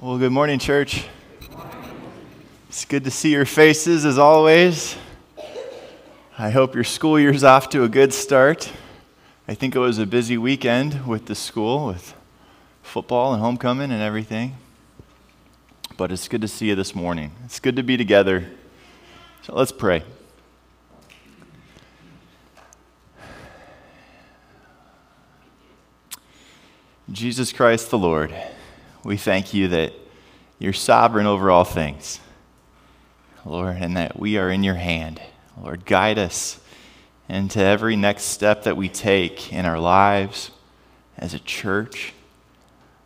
Well, good morning, church. It's good to see your faces as always. I hope your school year's off to a good start. I think it was a busy weekend with the school, with football and homecoming and everything. But it's good to see you this morning. It's good to be together. So let's pray. Jesus Christ the Lord we thank you that you're sovereign over all things, Lord, and that we are in your hand. Lord, guide us into every next step that we take in our lives as a church.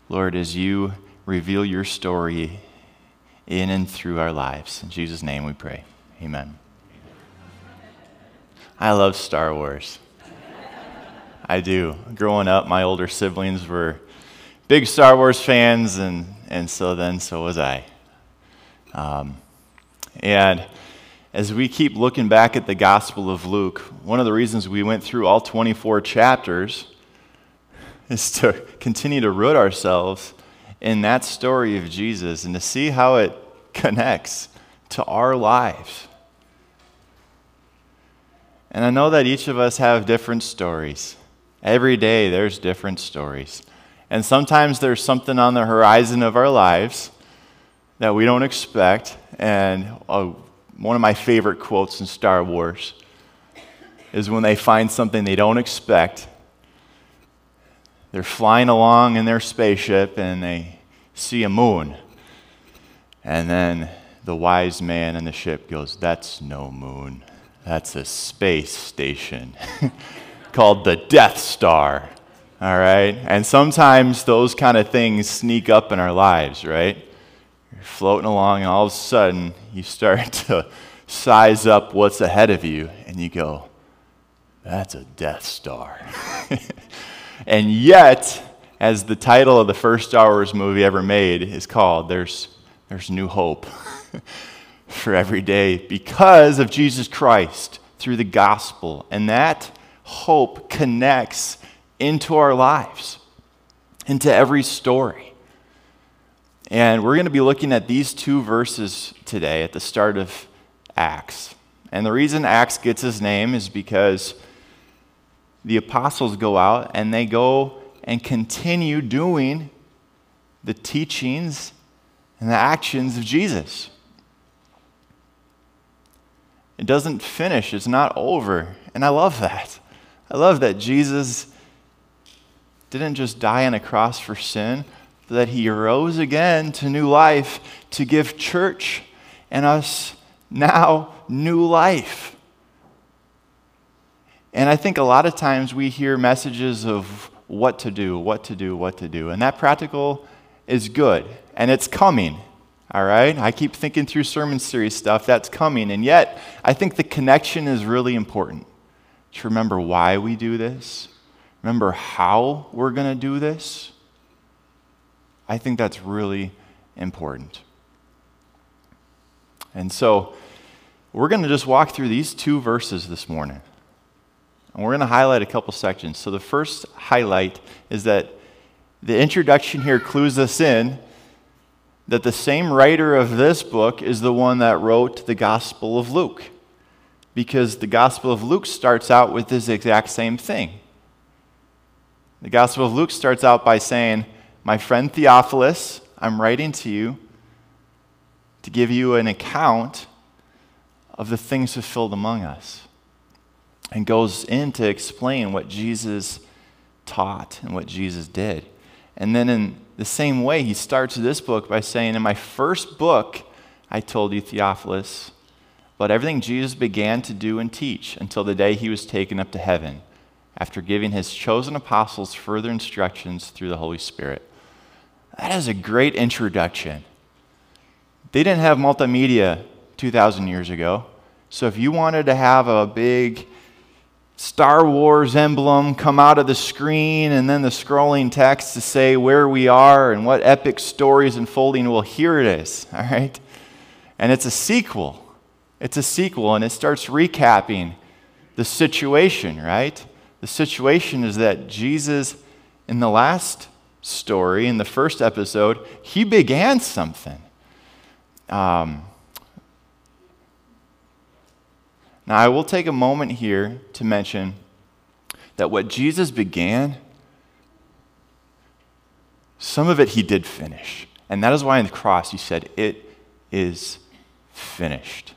Lord, as you reveal your story in and through our lives. In Jesus' name we pray. Amen. I love Star Wars. I do. Growing up, my older siblings were big Star Wars fans, and, and so then so was I. Um, and as we keep looking back at the Gospel of Luke, one of the reasons we went through all 24 chapters is to continue to root ourselves in that story of Jesus and to see how it connects to our lives. And I know that each of us have different stories. Every day there's different stories. And sometimes there's something on the horizon of our lives that we don't expect. And uh, one of my favorite quotes in Star Wars is when they find something they don't expect. They're flying along in their spaceship and they see a moon. And then the wise man in the ship goes, That's no moon. That's a space station called the Death Star. All right? And sometimes those kind of things sneak up in our lives, right? You're floating along, and all of a sudden, you start to size up what's ahead of you, and you go, that's a Death Star. and yet, as the title of the first Star Wars movie ever made is called, there's, there's new hope for every day because of Jesus Christ through the gospel. And that hope connects into our lives, into every story. And we're going to be looking at these two verses today at the start of Acts. And the reason Acts gets his name is because the apostles go out and they go and continue doing the teachings and the actions of Jesus. It doesn't finish, it's not over. And I love that. I love that Jesus didn't just die on a cross for sin, but that he rose again to new life to give church and us now new life. And I think a lot of times we hear messages of what to do, what to do, what to do. And that practical is good, and it's coming. All right? I keep thinking through sermon series stuff, that's coming. And yet, I think the connection is really important to remember why we do this, remember how we're going to do this, I think that's really important. And so we're going to just walk through these two verses this morning. And we're going to highlight a couple sections. So the first highlight is that the introduction here clues us in that the same writer of this book is the one that wrote the Gospel of Luke. Because the Gospel of Luke starts out with this exact same thing. The Gospel of Luke starts out by saying, My friend Theophilus, I'm writing to you to give you an account of the things fulfilled among us. And goes in to explain what Jesus taught and what Jesus did. And then, in the same way, he starts this book by saying, In my first book, I told you, Theophilus, about everything Jesus began to do and teach until the day he was taken up to heaven after giving his chosen apostles further instructions through the Holy Spirit. That is a great introduction. They didn't have multimedia 2,000 years ago. So if you wanted to have a big Star Wars emblem come out of the screen and then the scrolling text to say where we are and what epic story is unfolding, well, here it is, all right? And it's a sequel. It's a sequel, and it starts recapping the situation, right? The situation is that Jesus, in the last story, in the first episode, he began something. Um, now, I will take a moment here to mention that what Jesus began, some of it he did finish. And that is why on the cross he said, It is finished.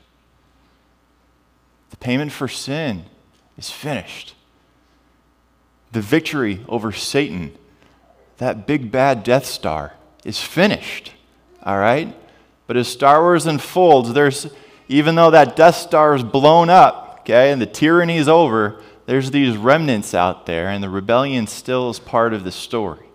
The payment for sin is finished. The victory over Satan, that big bad Death Star, is finished. All right? But as Star Wars unfolds, there's, even though that Death Star is blown up, okay, and the tyranny is over, there's these remnants out there, and the rebellion still is part of the story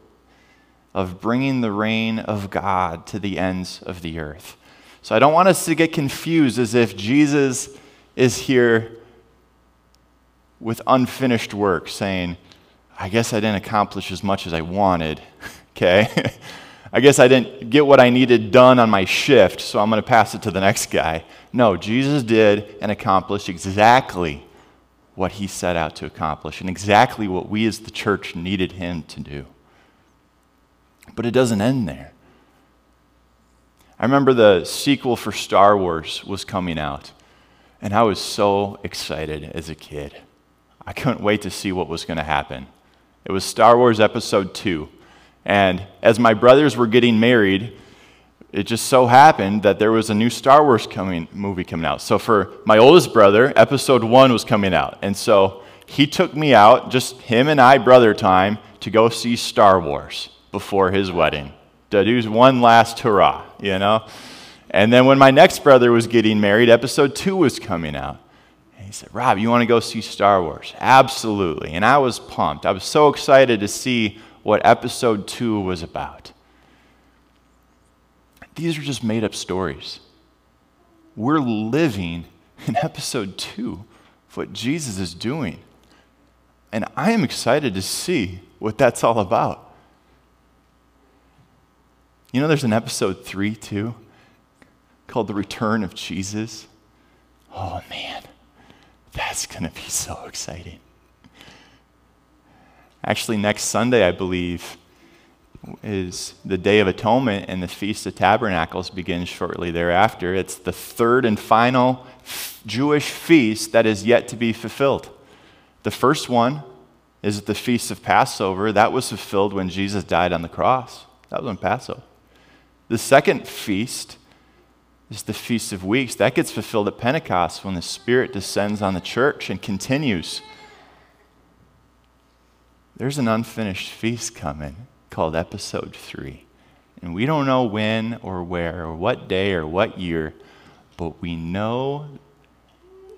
of bringing the reign of God to the ends of the earth. So I don't want us to get confused as if Jesus is here with unfinished work, saying, I guess I didn't accomplish as much as I wanted, okay? I guess I didn't get what I needed done on my shift, so I'm going to pass it to the next guy. No, Jesus did and accomplished exactly what he set out to accomplish and exactly what we as the church needed him to do. But it doesn't end there. I remember the sequel for Star Wars was coming out, and I was so excited as a kid. I couldn't wait to see what was going to happen. It was Star Wars Episode 2. And as my brothers were getting married, it just so happened that there was a new Star Wars coming, movie coming out. So for my oldest brother, Episode 1 was coming out. And so he took me out, just him and I, brother time, to go see Star Wars before his wedding. To do one last hurrah, you know? And then when my next brother was getting married, episode two was coming out. He said, Rob, you want to go see Star Wars? Absolutely. And I was pumped. I was so excited to see what episode two was about. These are just made up stories. We're living in episode two of what Jesus is doing. And I am excited to see what that's all about. You know, there's an episode three, too, called The Return of Jesus. Oh, man, that's going to be so exciting. Actually, next Sunday, I believe, is the Day of Atonement, and the Feast of Tabernacles begins shortly thereafter. It's the third and final Jewish feast that is yet to be fulfilled. The first one is the Feast of Passover. That was fulfilled when Jesus died on the cross. That was on Passover. The second feast is the Feast of Weeks. That gets fulfilled at Pentecost when the Spirit descends on the church and continues. There's an unfinished feast coming called Episode 3. And we don't know when or where or what day or what year, but we know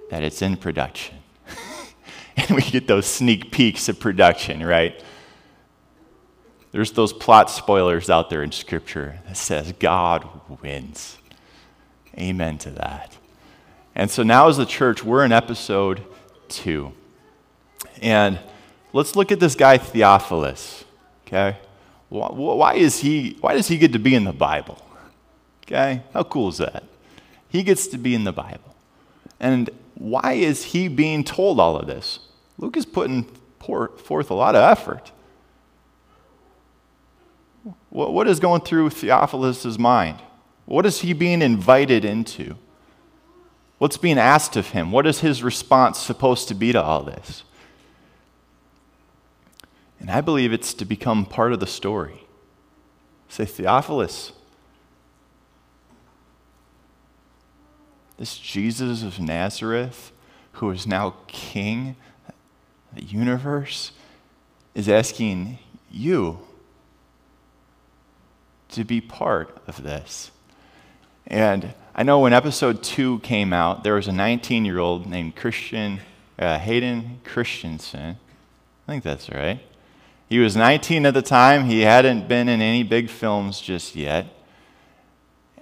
that it's in production. and we get those sneak peeks of production, right? There's those plot spoilers out there in Scripture that says God wins. Amen to that. And so now, as the church, we're in episode two. And let's look at this guy, Theophilus. Okay? Why, is he, why does he get to be in the Bible? Okay? How cool is that? He gets to be in the Bible. And why is he being told all of this? Luke is putting forth a lot of effort. What is going through Theophilus' mind? What is he being invited into? What's being asked of him? What is his response supposed to be to all this? And I believe it's to become part of the story. Say, Theophilus, this Jesus of Nazareth, who is now king of the universe, is asking you to be part of this. And I know when episode two came out, there was a 19 year old named Christian, uh, Hayden Christensen. I think that's right. He was 19 at the time. He hadn't been in any big films just yet.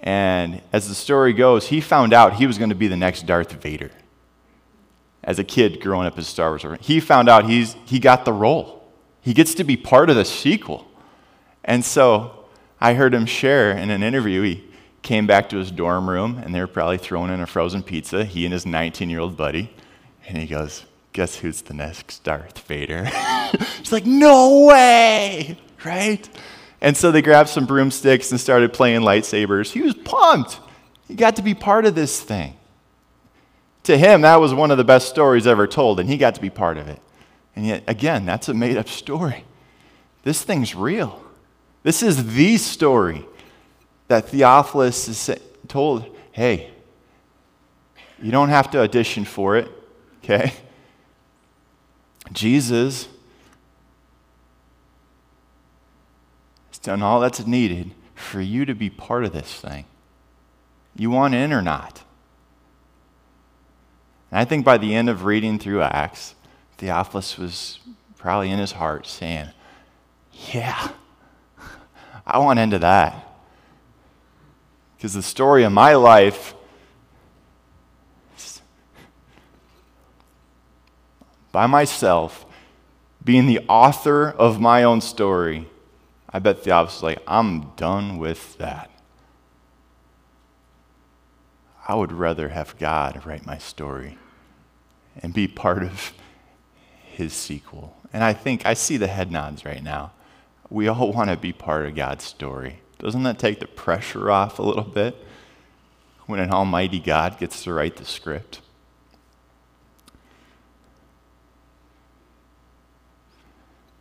And as the story goes, he found out he was going to be the next Darth Vader. As a kid growing up as Star Wars, he found out he's, he got the role. He gets to be part of the sequel. And so I heard him share in an interview. He came back to his dorm room, and they were probably throwing in a frozen pizza, he and his 19 year old buddy. And he goes, Guess who's the next Darth Vader? He's like, No way! Right? And so they grabbed some broomsticks and started playing lightsabers. He was pumped. He got to be part of this thing. To him, that was one of the best stories ever told, and he got to be part of it. And yet, again, that's a made up story. This thing's real. This is the story that Theophilus is told hey, you don't have to audition for it, okay? Jesus has done all that's needed for you to be part of this thing. You want in or not? And I think by the end of reading through Acts, Theophilus was probably in his heart saying, Yeah, I want into that. Because the story of my life by myself, being the author of my own story, I bet Theophilus was like, I'm done with that. I would rather have God write my story and be part of his sequel. And I think I see the head nods right now. We all want to be part of God's story. Doesn't that take the pressure off a little bit when an almighty God gets to write the script?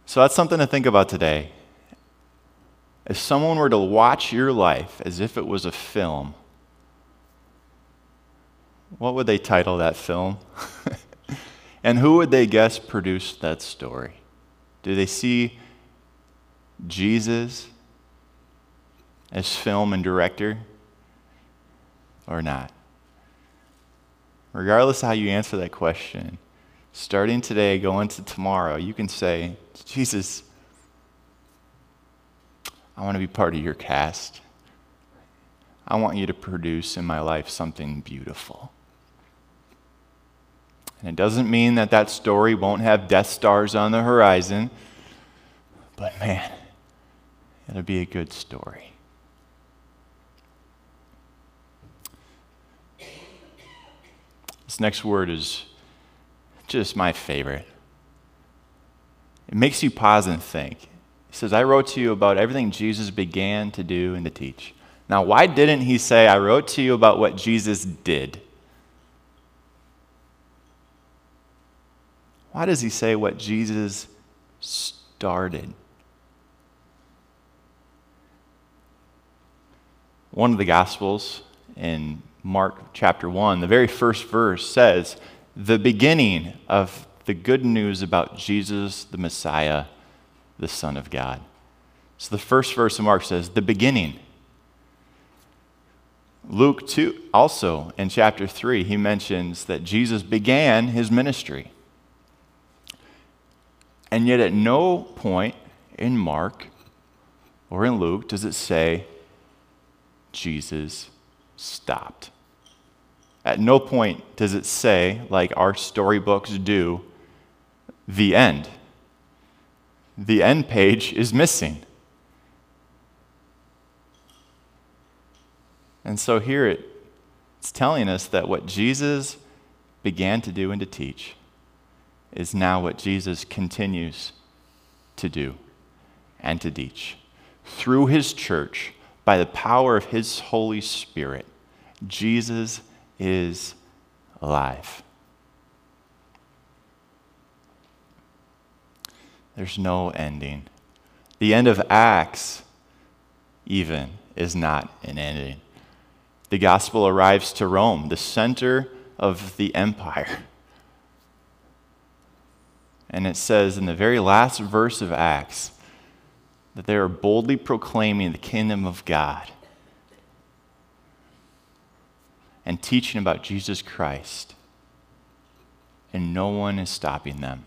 So that's something to think about today. If someone were to watch your life as if it was a film, what would they title that film? and who would they guess produced that story? Do they see Jesus as film and director or not? Regardless of how you answer that question, starting today, going to tomorrow, you can say, Jesus, I want to be part of your cast. I want you to produce in my life something beautiful. And it doesn't mean that that story won't have Death Stars on the horizon, but man, it'll be a good story. This next word is just my favorite. It makes you pause and think. He says, I wrote to you about everything Jesus began to do and to teach. Now, why didn't he say, I wrote to you about what Jesus did? Why does he say what Jesus started? One of the Gospels in Mark chapter 1, the very first verse says, The beginning of the good news about Jesus, the Messiah, the Son of God. So the first verse of Mark says, The beginning. Luke 2, also in chapter 3, he mentions that Jesus began his ministry. And yet, at no point in Mark or in Luke does it say Jesus stopped. At no point does it say, like our storybooks do, the end. The end page is missing. And so here it, it's telling us that what Jesus began to do and to teach is now what Jesus continues to do and to teach. Through his church, by the power of his Holy Spirit, Jesus is alive. There's no ending. The end of Acts, even, is not an ending. The gospel arrives to Rome, the center of the empire. And it says in the very last verse of Acts that they are boldly proclaiming the kingdom of God and teaching about Jesus Christ. And no one is stopping them.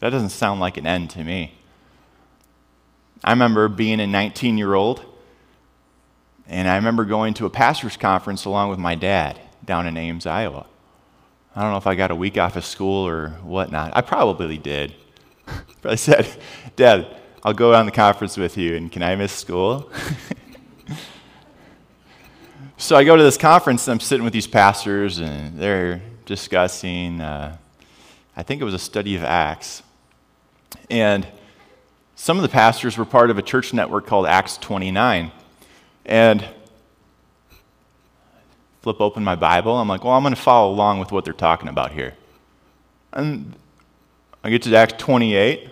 That doesn't sound like an end to me. I remember being a 19 year old, and I remember going to a pastor's conference along with my dad down in Ames, Iowa. I don't know if I got a week off of school or whatnot. I probably did. but I said, Dad, I'll go on the conference with you, and can I miss school? so I go to this conference, and I'm sitting with these pastors, and they're discussing, uh, I think it was a study of Acts. And some of the pastors were part of a church network called Acts 29. And flip open my Bible. I'm like, well, I'm going to follow along with what they're talking about here. And I get to Acts 28,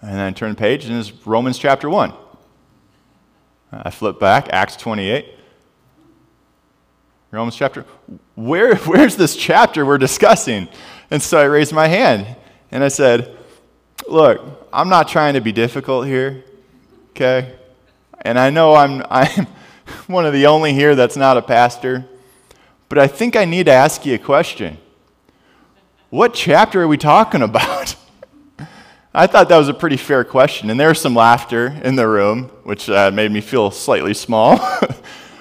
and then I turn the page, and it's Romans chapter 1. I flip back, Acts 28. Romans chapter. Where, where's this chapter we're discussing? And so I raised my hand and I said, Look, I'm not trying to be difficult here, okay? And I know I'm, I'm one of the only here that's not a pastor, but I think I need to ask you a question. What chapter are we talking about? I thought that was a pretty fair question, and there was some laughter in the room, which uh, made me feel slightly small.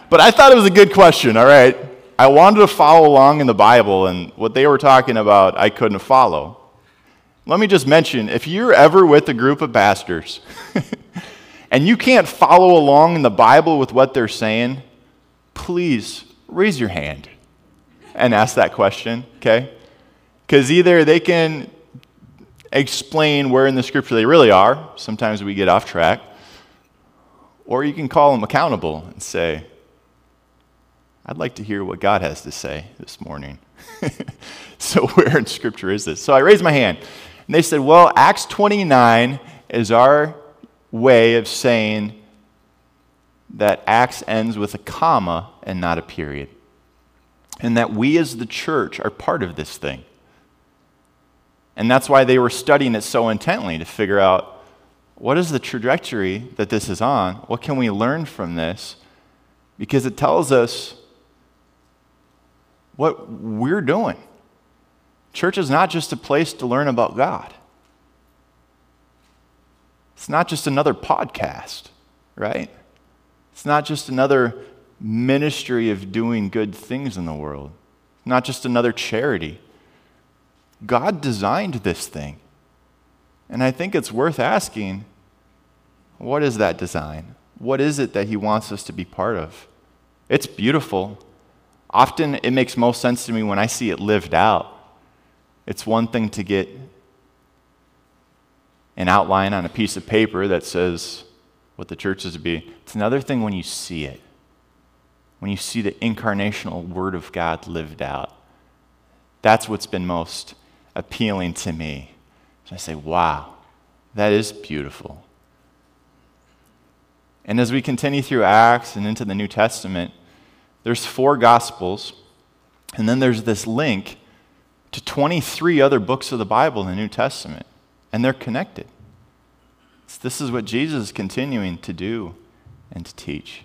But I thought it was a good question, all right? I wanted to follow along in the Bible, and what they were talking about, I couldn't follow. Let me just mention if you're ever with a group of pastors and you can't follow along in the Bible with what they're saying, please raise your hand and ask that question, okay? Because either they can explain where in the scripture they really are. Sometimes we get off track. Or you can call them accountable and say, I'd like to hear what God has to say this morning. so, where in scripture is this? So, I raised my hand. And they said, Well, Acts 29 is our way of saying that Acts ends with a comma and not a period. And that we as the church are part of this thing. And that's why they were studying it so intently to figure out what is the trajectory that this is on? What can we learn from this? Because it tells us what we're doing. Church is not just a place to learn about God, it's not just another podcast, right? It's not just another ministry of doing good things in the world, it's not just another charity. God designed this thing. And I think it's worth asking what is that design? What is it that He wants us to be part of? It's beautiful. Often it makes most sense to me when I see it lived out. It's one thing to get an outline on a piece of paper that says what the church is to be, it's another thing when you see it. When you see the incarnational Word of God lived out. That's what's been most appealing to me. So I say, wow, that is beautiful. And as we continue through Acts and into the New Testament, there's four Gospels, and then there's this link to 23 other books of the Bible in the New Testament, and they're connected. So this is what Jesus is continuing to do and to teach.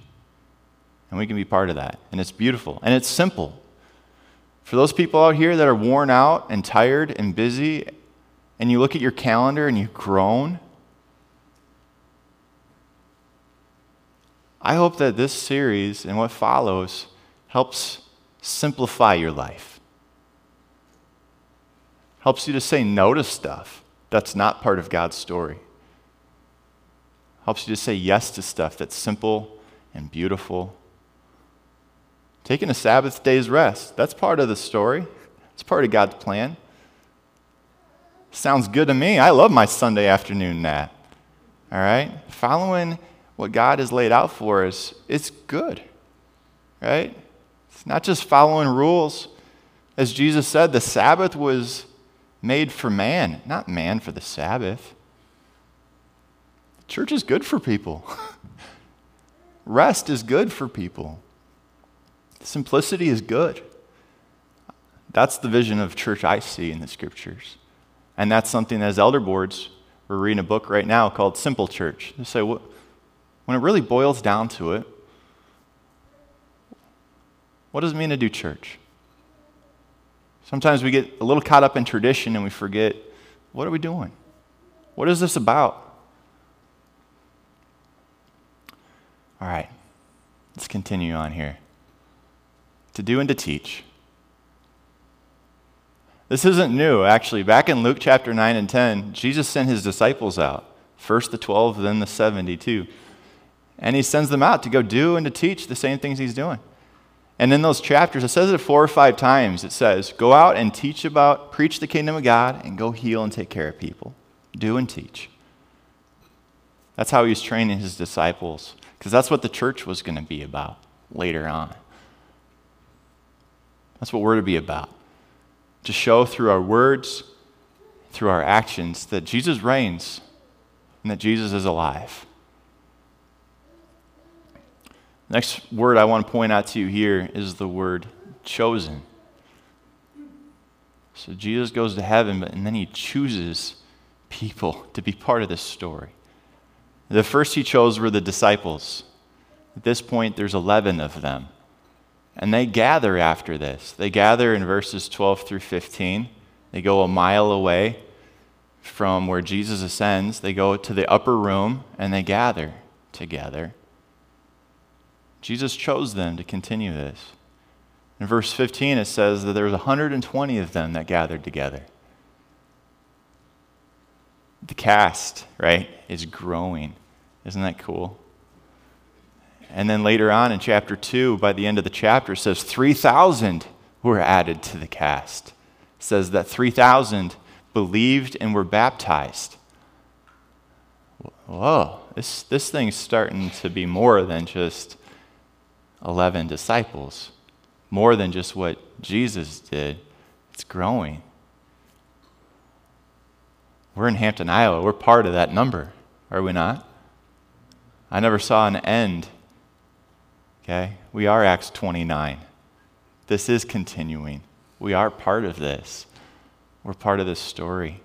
And we can be part of that. And it's beautiful. And it's simple. For those people out here that are worn out and tired and busy, and you look at your calendar and you groan, I hope that this series and what follows helps simplify your life. Helps you to say no to stuff that's not part of God's story. Helps you to say yes to stuff that's simple and beautiful Taking a Sabbath day's rest, that's part of the story. It's part of God's plan. Sounds good to me. I love my Sunday afternoon nap. All right? Following what God has laid out for us, it's good. Right? It's not just following rules. As Jesus said, the Sabbath was made for man, not man for the Sabbath. Church is good for people. Rest is good for people. Simplicity is good. That's the vision of church I see in the scriptures. And that's something as elder boards, we're reading a book right now called Simple Church. They say, when it really boils down to it, what does it mean to do church? Sometimes we get a little caught up in tradition and we forget what are we doing? What is this about? All right, let's continue on here to do and to teach. This isn't new, actually. Back in Luke chapter 9 and 10, Jesus sent his disciples out. First the 12, then the 72. And he sends them out to go do and to teach the same things he's doing. And in those chapters, it says it four or five times. It says, Go out and teach about, preach the kingdom of God, and go heal and take care of people. Do and teach. That's how he's training his disciples, because that's what the church was going to be about later on. That's what we're to be about. To show through our words, through our actions, that Jesus reigns and that Jesus is alive. Next word I want to point out to you here is the word chosen. So Jesus goes to heaven, but, and then he chooses people to be part of this story. The first he chose were the disciples. At this point, there's 11 of them. And they gather after this. They gather in verses 12 through 15. They go a mile away from where Jesus ascends. They go to the upper room and they gather together. Jesus chose them to continue this. In verse 15, it says that there was 120 of them that gathered together. The cast, right, is growing. Isn't that cool? And then later on in chapter 2, by the end of the chapter, it says 3,000 were added to the cast. It says that 3,000 believed and were baptized. Whoa, this, this thing's starting to be more than just 11 disciples, more than just what Jesus did. It's growing. We're in Hampton, Iowa. We're part of that number, are we not? I never saw an end. Okay? We are Acts 29. This is continuing. We are part of this. We're part of this story.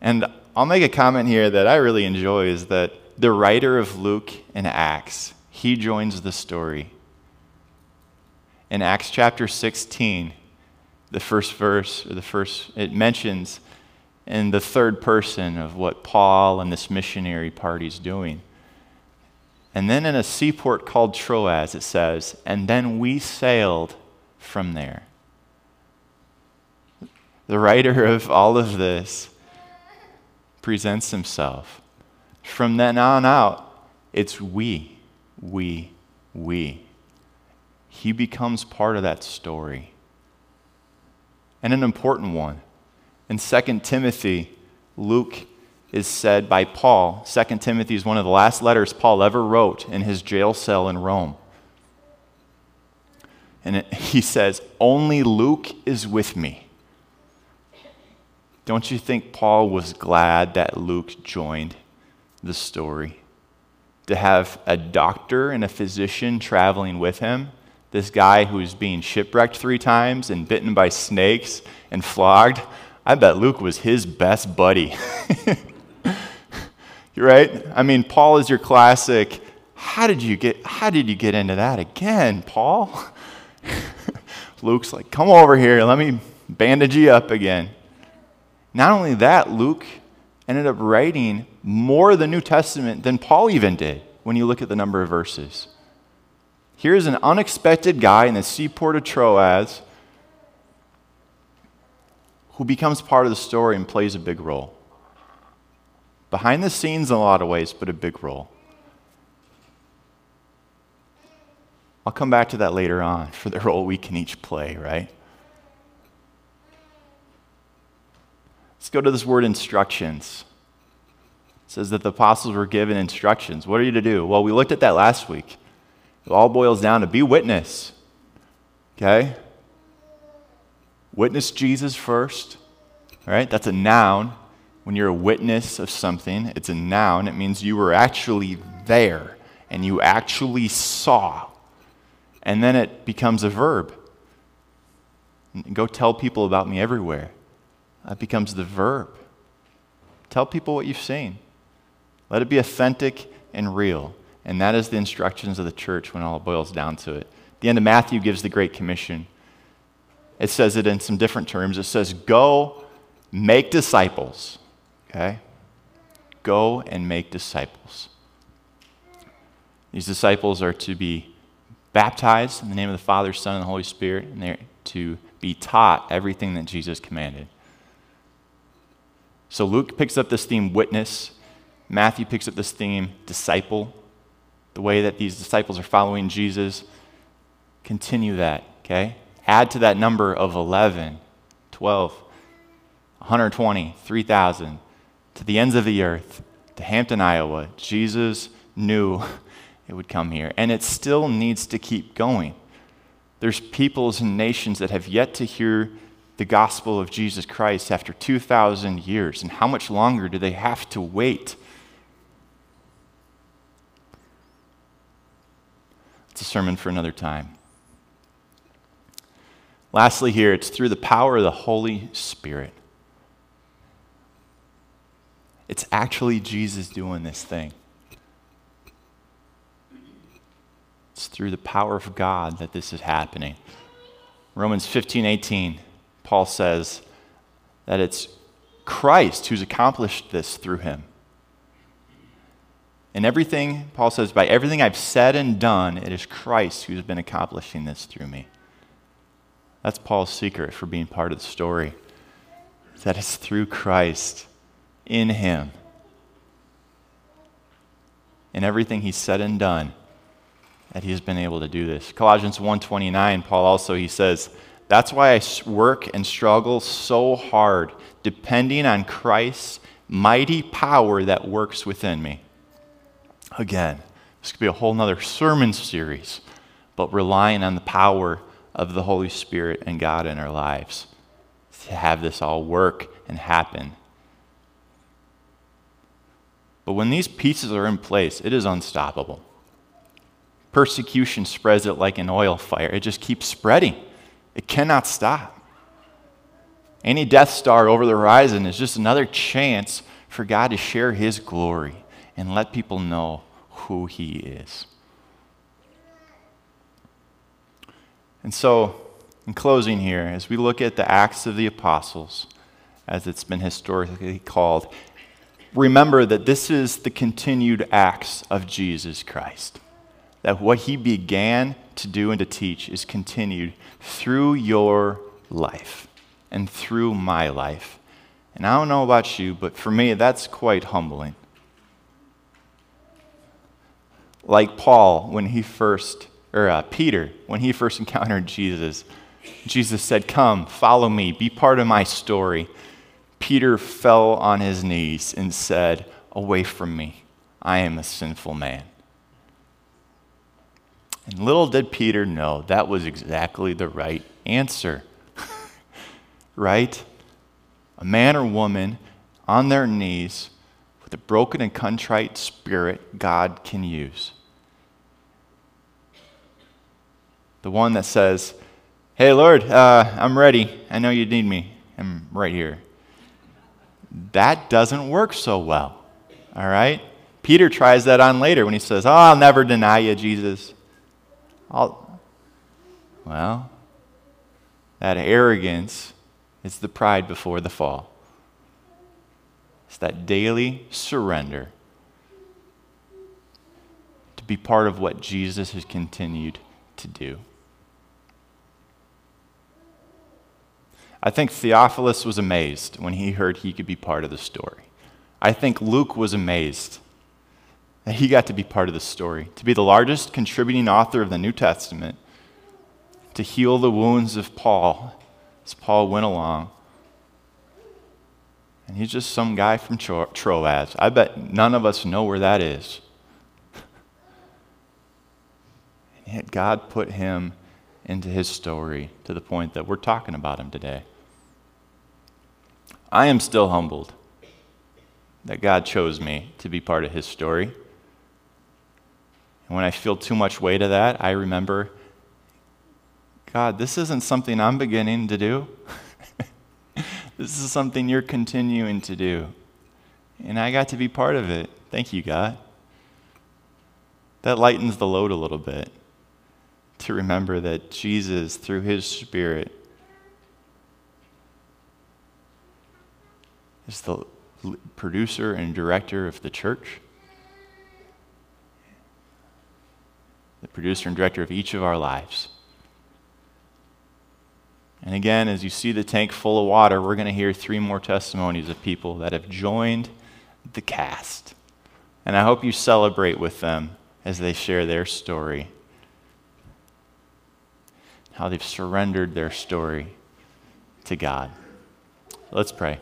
And I'll make a comment here that I really enjoy is that the writer of Luke and Acts, he joins the story. In Acts chapter 16, the first verse, or the first, it mentions in the third person of what Paul and this missionary party is doing. And then in a seaport called Troas, it says, and then we sailed from there. The writer of all of this presents himself. From then on out, it's we, we, we. He becomes part of that story. And an important one. In 2 Timothy, Luke is said by Paul. 2 Timothy is one of the last letters Paul ever wrote in his jail cell in Rome. And it, he says, Only Luke is with me. Don't you think Paul was glad that Luke joined the story? To have a doctor and a physician traveling with him, this guy who's being shipwrecked three times and bitten by snakes and flogged. I bet Luke was his best buddy. You're right? I mean, Paul is your classic. How did you get how did you get into that again, Paul? Luke's like, "Come over here, let me bandage you up again." Not only that, Luke ended up writing more the New Testament than Paul even did when you look at the number of verses. Here's an unexpected guy in the seaport of Troas who becomes part of the story and plays a big role. Behind the scenes in a lot of ways, but a big role. I'll come back to that later on for the role we can each play, right? Let's go to this word instructions. Says that the apostles were given instructions. What are you to do? Well, we looked at that last week. It all boils down to be witness. Okay? Witness Jesus first, right? That's a noun. When you're a witness of something, it's a noun. It means you were actually there and you actually saw. And then it becomes a verb. Go tell people about me everywhere. That becomes the verb. Tell people what you've seen. Let it be authentic and real. And that is the instructions of the church when all boils down to it. The end of Matthew gives the Great Commission. It says it in some different terms. It says, Go make disciples. Okay? Go and make disciples. These disciples are to be baptized in the name of the Father, Son, and the Holy Spirit, and they're to be taught everything that Jesus commanded. So Luke picks up this theme, witness. Matthew picks up this theme, disciple. The way that these disciples are following Jesus. Continue that, okay? Add to that number of 11, 12, 120, 3,000 to the ends of the earth to Hampton, Iowa, Jesus knew it would come here. And it still needs to keep going. There's peoples and nations that have yet to hear the gospel of Jesus Christ after 2,000 years. And how much longer do they have to wait? It's a sermon for another time. Lastly, here, it's through the power of the Holy Spirit. It's actually Jesus doing this thing. It's through the power of God that this is happening. Romans 15 18, Paul says that it's Christ who's accomplished this through him. And everything, Paul says, by everything I've said and done, it is Christ who's been accomplishing this through me. That's Paul's secret for being part of the story. That it's through Christ, in Him. In everything He's said and done, that He has been able to do this. Colossians 1.29, Paul also, he says, That's why I work and struggle so hard, depending on Christ's mighty power that works within me. Again, this could be a whole nother sermon series, but relying on the power of the Holy Spirit and God in our lives to have this all work and happen. But when these pieces are in place, it is unstoppable. Persecution spreads it like an oil fire, it just keeps spreading. It cannot stop. Any Death Star over the horizon is just another chance for God to share His glory and let people know who He is. And so, in closing here, as we look at the Acts of the Apostles, as it's been historically called, remember that this is the continued acts of Jesus Christ. That what he began to do and to teach is continued through your life and through my life. And I don't know about you, but for me, that's quite humbling. Like Paul, when he first or uh, Peter, when he first encountered Jesus, Jesus said, Come, follow me, be part of my story. Peter fell on his knees and said, Away from me, I am a sinful man. And little did Peter know that was exactly the right answer. right? A man or woman on their knees with a broken and contrite spirit God can use. The one that says, Hey, Lord, uh, I'm ready. I know you need me. I'm right here. That doesn't work so well. All right? Peter tries that on later when he says, Oh, I'll never deny you, Jesus. I'll... Well, that arrogance is the pride before the fall. It's that daily surrender to be part of what Jesus has continued to do. I think Theophilus was amazed when he heard he could be part of the story. I think Luke was amazed that he got to be part of the story, to be the largest contributing author of the New Testament, to heal the wounds of Paul as Paul went along. And he's just some guy from Troas. I bet none of us know where that is. and yet God put him into his story to the point that we're talking about him today. I am still humbled that God chose me to be part of his story. And when I feel too much weight of that, I remember God, this isn't something I'm beginning to do. this is something you're continuing to do. And I got to be part of it. Thank you, God. That lightens the load a little bit to remember that Jesus, through his Spirit, is the producer and director of the church, the producer and director of each of our lives. And again, as you see the tank full of water, we're going to hear three more testimonies of people that have joined the cast. And I hope you celebrate with them as they share their story how they've surrendered their story to God. Let's pray.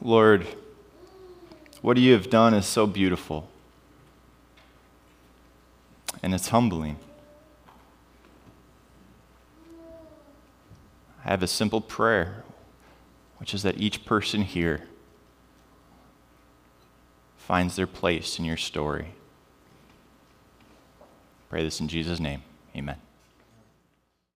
Lord, what you have done is so beautiful and it's humbling. I have a simple prayer, which is that each person here finds their place in your story. Pray this in Jesus' name. Amen.